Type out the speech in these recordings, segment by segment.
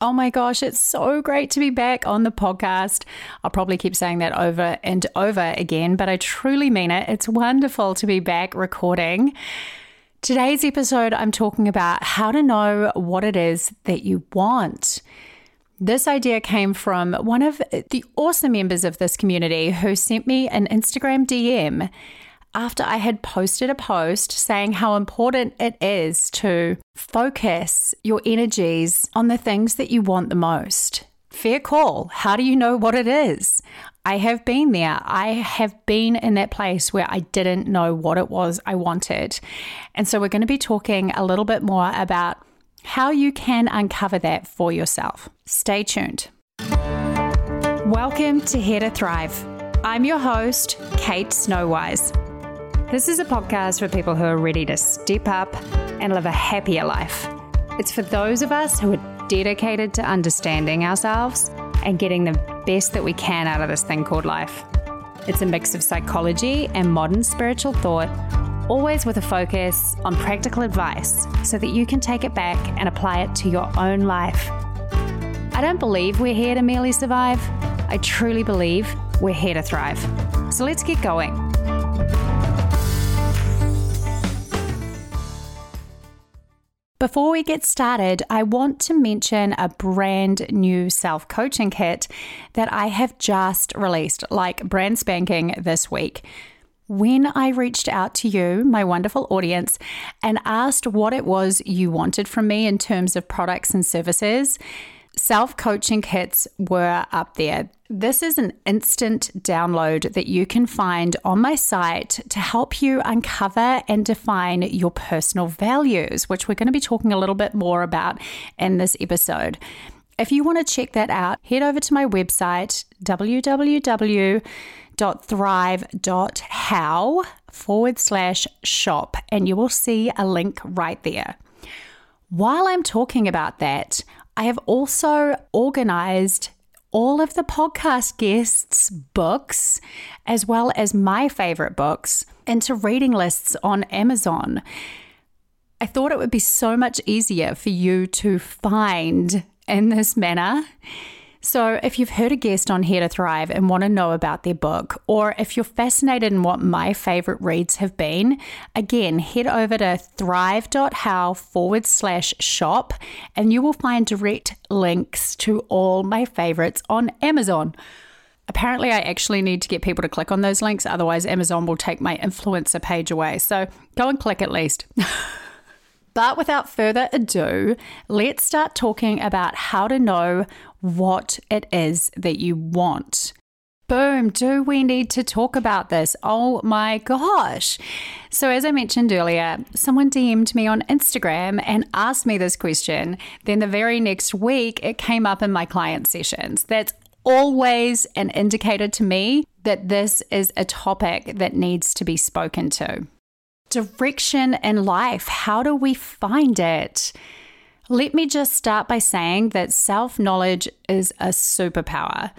Oh my gosh, it's so great to be back on the podcast. I'll probably keep saying that over and over again, but I truly mean it. It's wonderful to be back recording. Today's episode, I'm talking about how to know what it is that you want. This idea came from one of the awesome members of this community who sent me an Instagram DM after I had posted a post saying how important it is to focus your energies on the things that you want the most. Fair call. How do you know what it is? I have been there. I have been in that place where I didn't know what it was I wanted. And so we're going to be talking a little bit more about how you can uncover that for yourself. Stay tuned. Welcome to Here to Thrive. I'm your host, Kate Snowise. This is a podcast for people who are ready to step up and live a happier life. It's for those of us who are dedicated to understanding ourselves and getting the best that we can out of this thing called life. It's a mix of psychology and modern spiritual thought, always with a focus on practical advice so that you can take it back and apply it to your own life. I don't believe we're here to merely survive. I truly believe we're here to thrive. So let's get going. Before we get started, I want to mention a brand new self coaching kit that I have just released, like brand spanking this week. When I reached out to you, my wonderful audience, and asked what it was you wanted from me in terms of products and services, self coaching kits were up there. This is an instant download that you can find on my site to help you uncover and define your personal values, which we're going to be talking a little bit more about in this episode. If you want to check that out, head over to my website, www.thrive.how forward slash shop, and you will see a link right there. While I'm talking about that, I have also organized all of the podcast guests' books, as well as my favorite books, into reading lists on Amazon. I thought it would be so much easier for you to find in this manner. So, if you've heard a guest on Here to Thrive and want to know about their book, or if you're fascinated in what my favorite reads have been, again, head over to thrive.how forward slash shop and you will find direct links to all my favorites on Amazon. Apparently, I actually need to get people to click on those links, otherwise, Amazon will take my influencer page away. So, go and click at least. But without further ado, let's start talking about how to know what it is that you want. Boom, do we need to talk about this? Oh my gosh. So, as I mentioned earlier, someone DM'd me on Instagram and asked me this question. Then, the very next week, it came up in my client sessions. That's always an indicator to me that this is a topic that needs to be spoken to. Direction in life, how do we find it? Let me just start by saying that self knowledge is a superpower.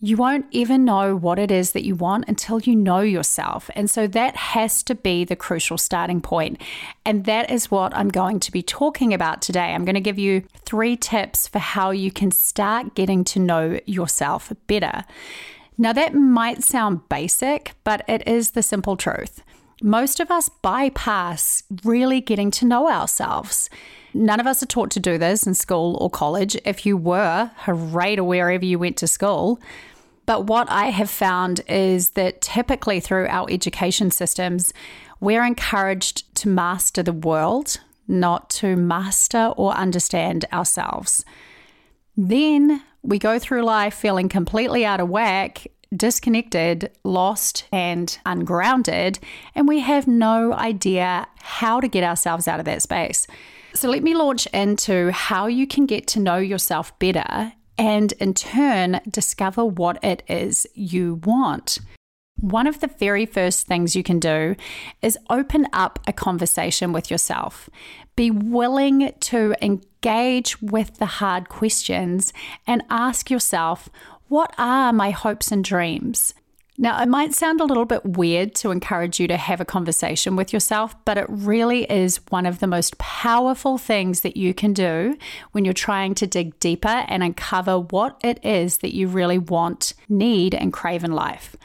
You won't even know what it is that you want until you know yourself. And so that has to be the crucial starting point. And that is what I'm going to be talking about today. I'm going to give you three tips for how you can start getting to know yourself better. Now, that might sound basic, but it is the simple truth. Most of us bypass really getting to know ourselves. None of us are taught to do this in school or college. If you were, hooray to wherever you went to school. But what I have found is that typically through our education systems, we're encouraged to master the world, not to master or understand ourselves. Then we go through life feeling completely out of whack, disconnected, lost, and ungrounded, and we have no idea how to get ourselves out of that space. So, let me launch into how you can get to know yourself better and in turn discover what it is you want. One of the very first things you can do is open up a conversation with yourself. Be willing to engage with the hard questions and ask yourself, what are my hopes and dreams? Now, it might sound a little bit weird to encourage you to have a conversation with yourself, but it really is one of the most powerful things that you can do when you're trying to dig deeper and uncover what it is that you really want, need, and crave in life.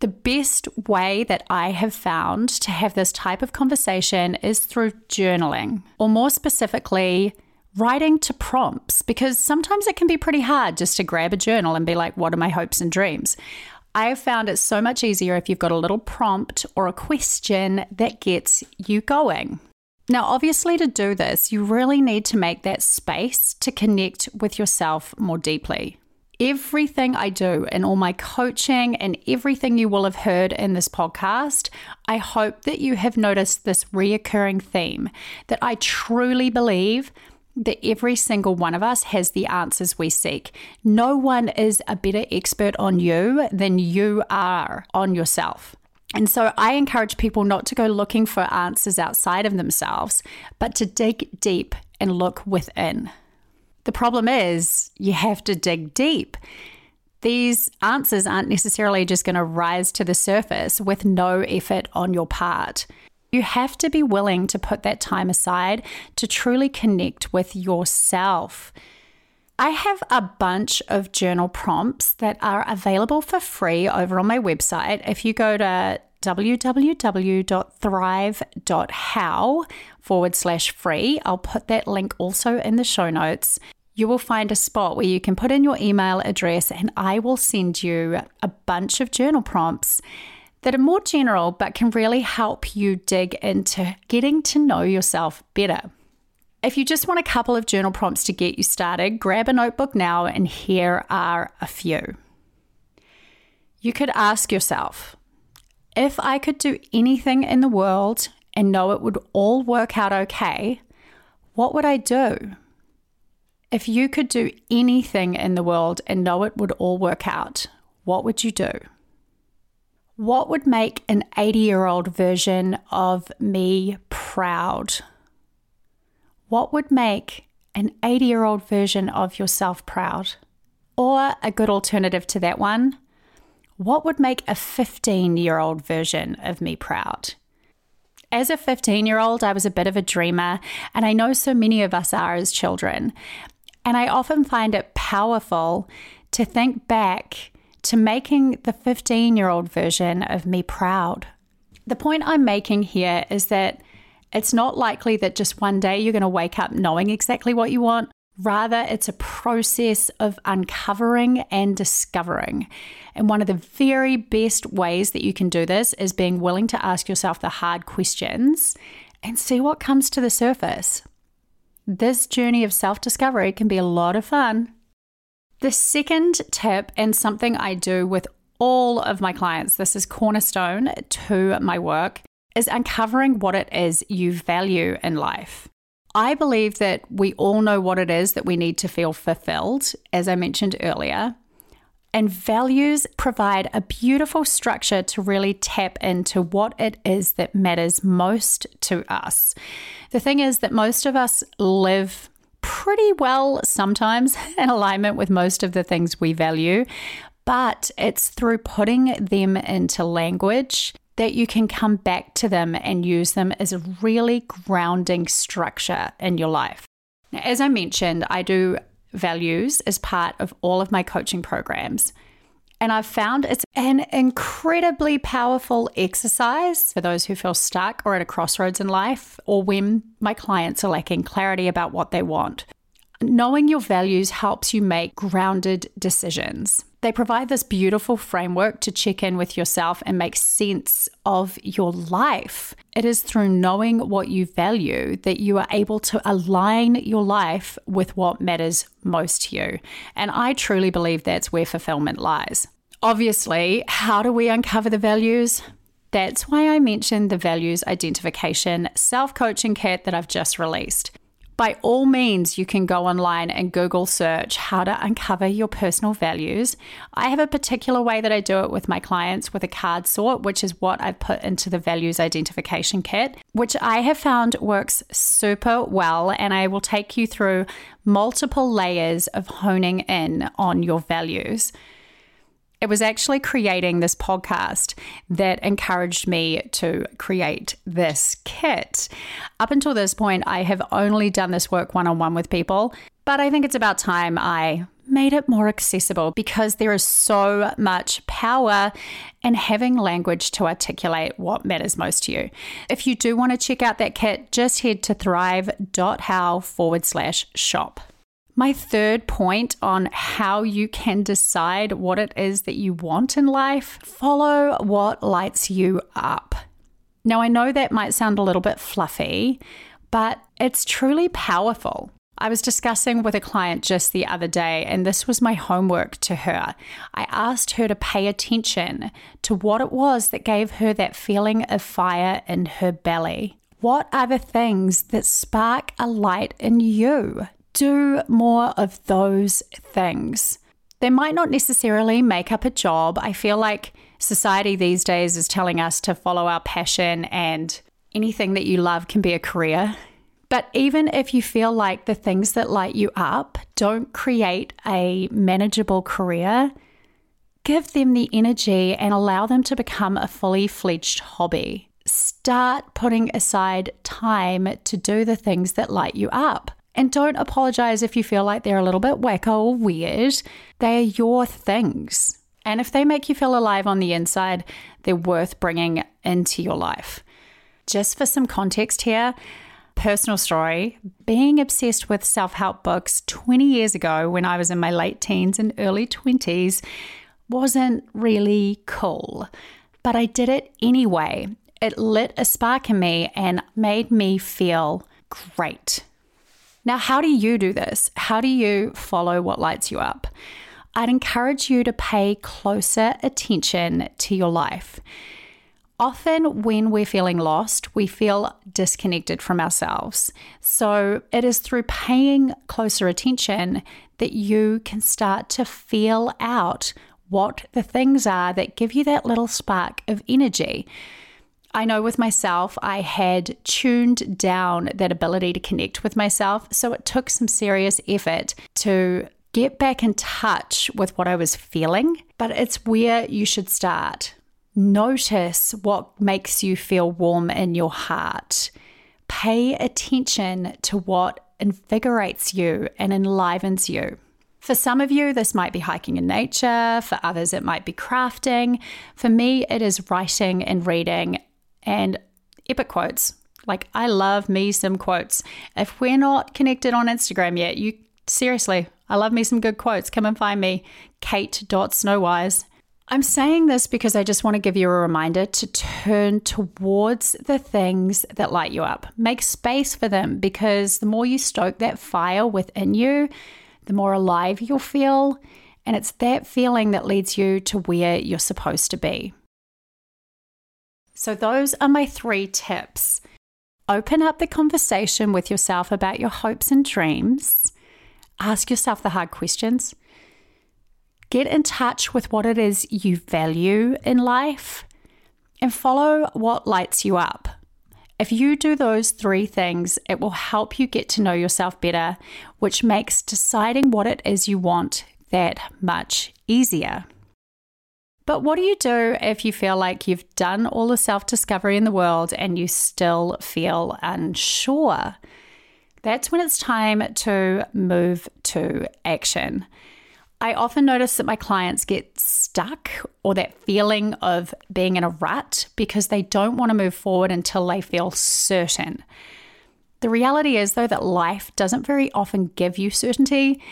The best way that I have found to have this type of conversation is through journaling, or more specifically, writing to prompts, because sometimes it can be pretty hard just to grab a journal and be like, what are my hopes and dreams? I have found it so much easier if you've got a little prompt or a question that gets you going. Now, obviously, to do this, you really need to make that space to connect with yourself more deeply. Everything I do and all my coaching and everything you will have heard in this podcast, I hope that you have noticed this reoccurring theme that I truly believe that every single one of us has the answers we seek. No one is a better expert on you than you are on yourself. And so I encourage people not to go looking for answers outside of themselves, but to dig deep and look within. The problem is, you have to dig deep. These answers aren't necessarily just going to rise to the surface with no effort on your part. You have to be willing to put that time aside to truly connect with yourself. I have a bunch of journal prompts that are available for free over on my website. If you go to www.thrive.how forward slash free, I'll put that link also in the show notes. You will find a spot where you can put in your email address, and I will send you a bunch of journal prompts that are more general but can really help you dig into getting to know yourself better. If you just want a couple of journal prompts to get you started, grab a notebook now, and here are a few. You could ask yourself if I could do anything in the world and know it would all work out okay, what would I do? If you could do anything in the world and know it would all work out, what would you do? What would make an 80 year old version of me proud? What would make an 80 year old version of yourself proud? Or a good alternative to that one, what would make a 15 year old version of me proud? As a 15 year old, I was a bit of a dreamer, and I know so many of us are as children. And I often find it powerful to think back to making the 15 year old version of me proud. The point I'm making here is that it's not likely that just one day you're going to wake up knowing exactly what you want. Rather, it's a process of uncovering and discovering. And one of the very best ways that you can do this is being willing to ask yourself the hard questions and see what comes to the surface. This journey of self discovery can be a lot of fun. The second tip, and something I do with all of my clients, this is cornerstone to my work, is uncovering what it is you value in life. I believe that we all know what it is that we need to feel fulfilled, as I mentioned earlier. And values provide a beautiful structure to really tap into what it is that matters most to us. The thing is that most of us live pretty well sometimes in alignment with most of the things we value, but it's through putting them into language that you can come back to them and use them as a really grounding structure in your life. Now, as I mentioned, I do values as part of all of my coaching programs. And I've found it's an incredibly powerful exercise for those who feel stuck or at a crossroads in life, or when my clients are lacking clarity about what they want. Knowing your values helps you make grounded decisions. They provide this beautiful framework to check in with yourself and make sense of your life. It is through knowing what you value that you are able to align your life with what matters most to you. And I truly believe that's where fulfillment lies. Obviously, how do we uncover the values? That's why I mentioned the values identification self coaching kit that I've just released by all means, you can go online and Google search how to uncover your personal values. I have a particular way that I do it with my clients with a card sort, which is what I've put into the values identification kit, which I have found works super well. And I will take you through multiple layers of honing in on your values. It was actually creating this podcast that encouraged me to create this kit. Up until this point, I have only done this work one on one with people, but I think it's about time I made it more accessible because there is so much power in having language to articulate what matters most to you. If you do want to check out that kit, just head to thrive.how forward slash shop. My third point on how you can decide what it is that you want in life follow what lights you up. Now, I know that might sound a little bit fluffy, but it's truly powerful. I was discussing with a client just the other day, and this was my homework to her. I asked her to pay attention to what it was that gave her that feeling of fire in her belly. What are the things that spark a light in you? Do more of those things. They might not necessarily make up a job. I feel like society these days is telling us to follow our passion and anything that you love can be a career. But even if you feel like the things that light you up don't create a manageable career, give them the energy and allow them to become a fully fledged hobby. Start putting aside time to do the things that light you up. And don't apologize if you feel like they're a little bit wacko or weird. They are your things. And if they make you feel alive on the inside, they're worth bringing into your life. Just for some context here, personal story being obsessed with self help books 20 years ago when I was in my late teens and early 20s wasn't really cool. But I did it anyway. It lit a spark in me and made me feel great. Now, how do you do this? How do you follow what lights you up? I'd encourage you to pay closer attention to your life. Often, when we're feeling lost, we feel disconnected from ourselves. So, it is through paying closer attention that you can start to feel out what the things are that give you that little spark of energy. I know with myself, I had tuned down that ability to connect with myself. So it took some serious effort to get back in touch with what I was feeling. But it's where you should start. Notice what makes you feel warm in your heart. Pay attention to what invigorates you and enlivens you. For some of you, this might be hiking in nature. For others, it might be crafting. For me, it is writing and reading and epic quotes. Like, I love me some quotes. If we're not connected on Instagram yet, you seriously, I love me some good quotes. Come and find me, kate.snowise. I'm saying this because I just want to give you a reminder to turn towards the things that light you up. Make space for them because the more you stoke that fire within you, the more alive you'll feel. And it's that feeling that leads you to where you're supposed to be. So, those are my three tips. Open up the conversation with yourself about your hopes and dreams. Ask yourself the hard questions. Get in touch with what it is you value in life and follow what lights you up. If you do those three things, it will help you get to know yourself better, which makes deciding what it is you want that much easier. But what do you do if you feel like you've done all the self discovery in the world and you still feel unsure? That's when it's time to move to action. I often notice that my clients get stuck or that feeling of being in a rut because they don't want to move forward until they feel certain. The reality is, though, that life doesn't very often give you certainty.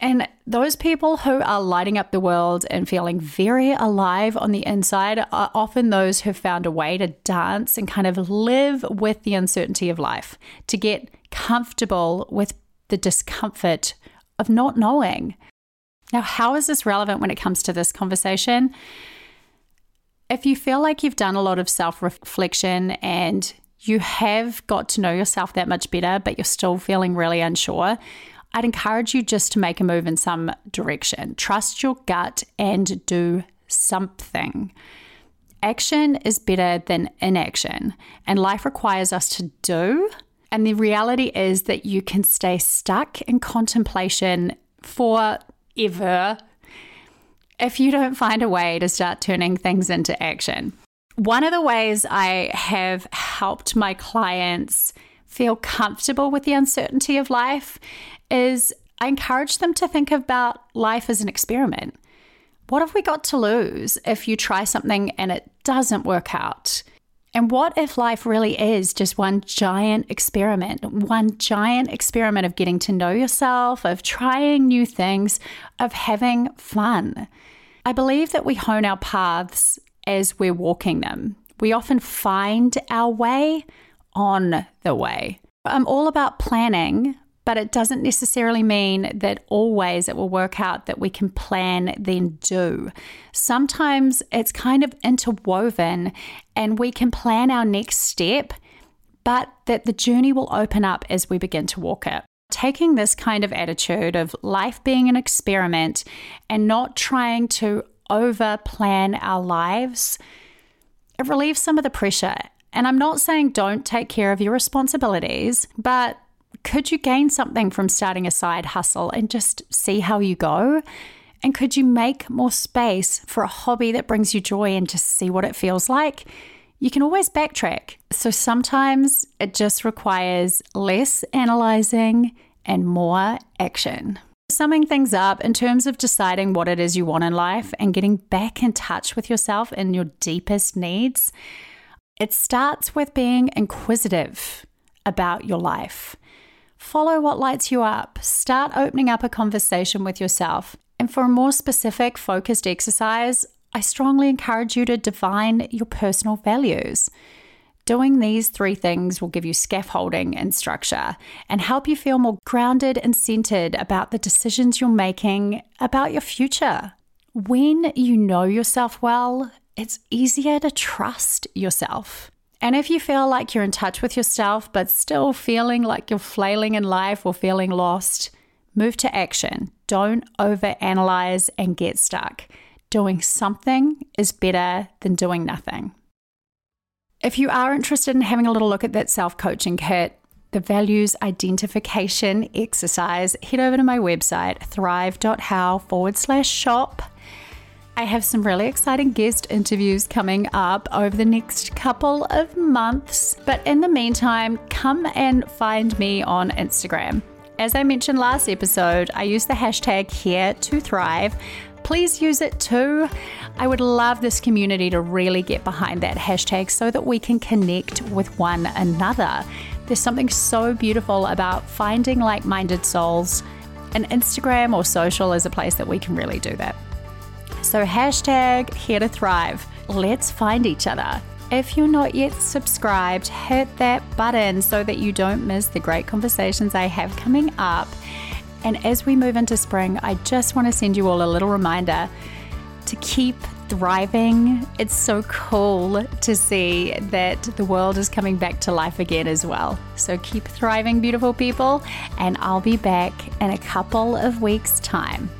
And those people who are lighting up the world and feeling very alive on the inside are often those who've found a way to dance and kind of live with the uncertainty of life, to get comfortable with the discomfort of not knowing. Now, how is this relevant when it comes to this conversation? If you feel like you've done a lot of self reflection and you have got to know yourself that much better, but you're still feeling really unsure, I'd encourage you just to make a move in some direction. Trust your gut and do something. Action is better than inaction, and life requires us to do. And the reality is that you can stay stuck in contemplation forever if you don't find a way to start turning things into action. One of the ways I have helped my clients feel comfortable with the uncertainty of life is I encourage them to think about life as an experiment. What have we got to lose if you try something and it doesn't work out? And what if life really is just one giant experiment, one giant experiment of getting to know yourself, of trying new things, of having fun? I believe that we hone our paths as we're walking them. We often find our way on the way. I'm all about planning, but it doesn't necessarily mean that always it will work out that we can plan, then do. Sometimes it's kind of interwoven and we can plan our next step, but that the journey will open up as we begin to walk it. Taking this kind of attitude of life being an experiment and not trying to over plan our lives, it relieves some of the pressure. And I'm not saying don't take care of your responsibilities, but could you gain something from starting a side hustle and just see how you go? And could you make more space for a hobby that brings you joy and just see what it feels like? You can always backtrack. So sometimes it just requires less analyzing and more action. Summing things up in terms of deciding what it is you want in life and getting back in touch with yourself and your deepest needs, it starts with being inquisitive about your life. Follow what lights you up. Start opening up a conversation with yourself. And for a more specific, focused exercise, I strongly encourage you to define your personal values. Doing these three things will give you scaffolding and structure and help you feel more grounded and centered about the decisions you're making about your future. When you know yourself well, it's easier to trust yourself. And if you feel like you're in touch with yourself, but still feeling like you're flailing in life or feeling lost, move to action. Don't overanalyze and get stuck. Doing something is better than doing nothing. If you are interested in having a little look at that self coaching kit, the values identification exercise, head over to my website, thrive.how forward slash shop I have some really exciting guest interviews coming up over the next couple of months. But in the meantime, come and find me on Instagram. As I mentioned last episode, I use the hashtag here to thrive. Please use it too. I would love this community to really get behind that hashtag so that we can connect with one another. There's something so beautiful about finding like minded souls, and Instagram or social is a place that we can really do that. So, hashtag here to thrive. Let's find each other. If you're not yet subscribed, hit that button so that you don't miss the great conversations I have coming up. And as we move into spring, I just want to send you all a little reminder to keep thriving. It's so cool to see that the world is coming back to life again as well. So keep thriving, beautiful people, and I'll be back in a couple of weeks' time.